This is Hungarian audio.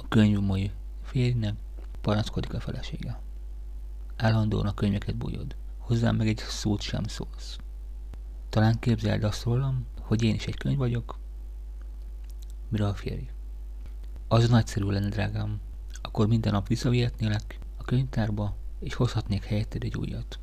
A könyvmoly férjnek panaszkodik a felesége. Állandóan a könyveket bújod. Hozzám meg egy szót sem szólsz. Talán képzeld azt rólam, hogy én is egy könyv vagyok, mire a férj. Az nagyszerű lenne, drágám. Akkor minden nap visszavihetnélek a könyvtárba, és hozhatnék helyetted egy újat.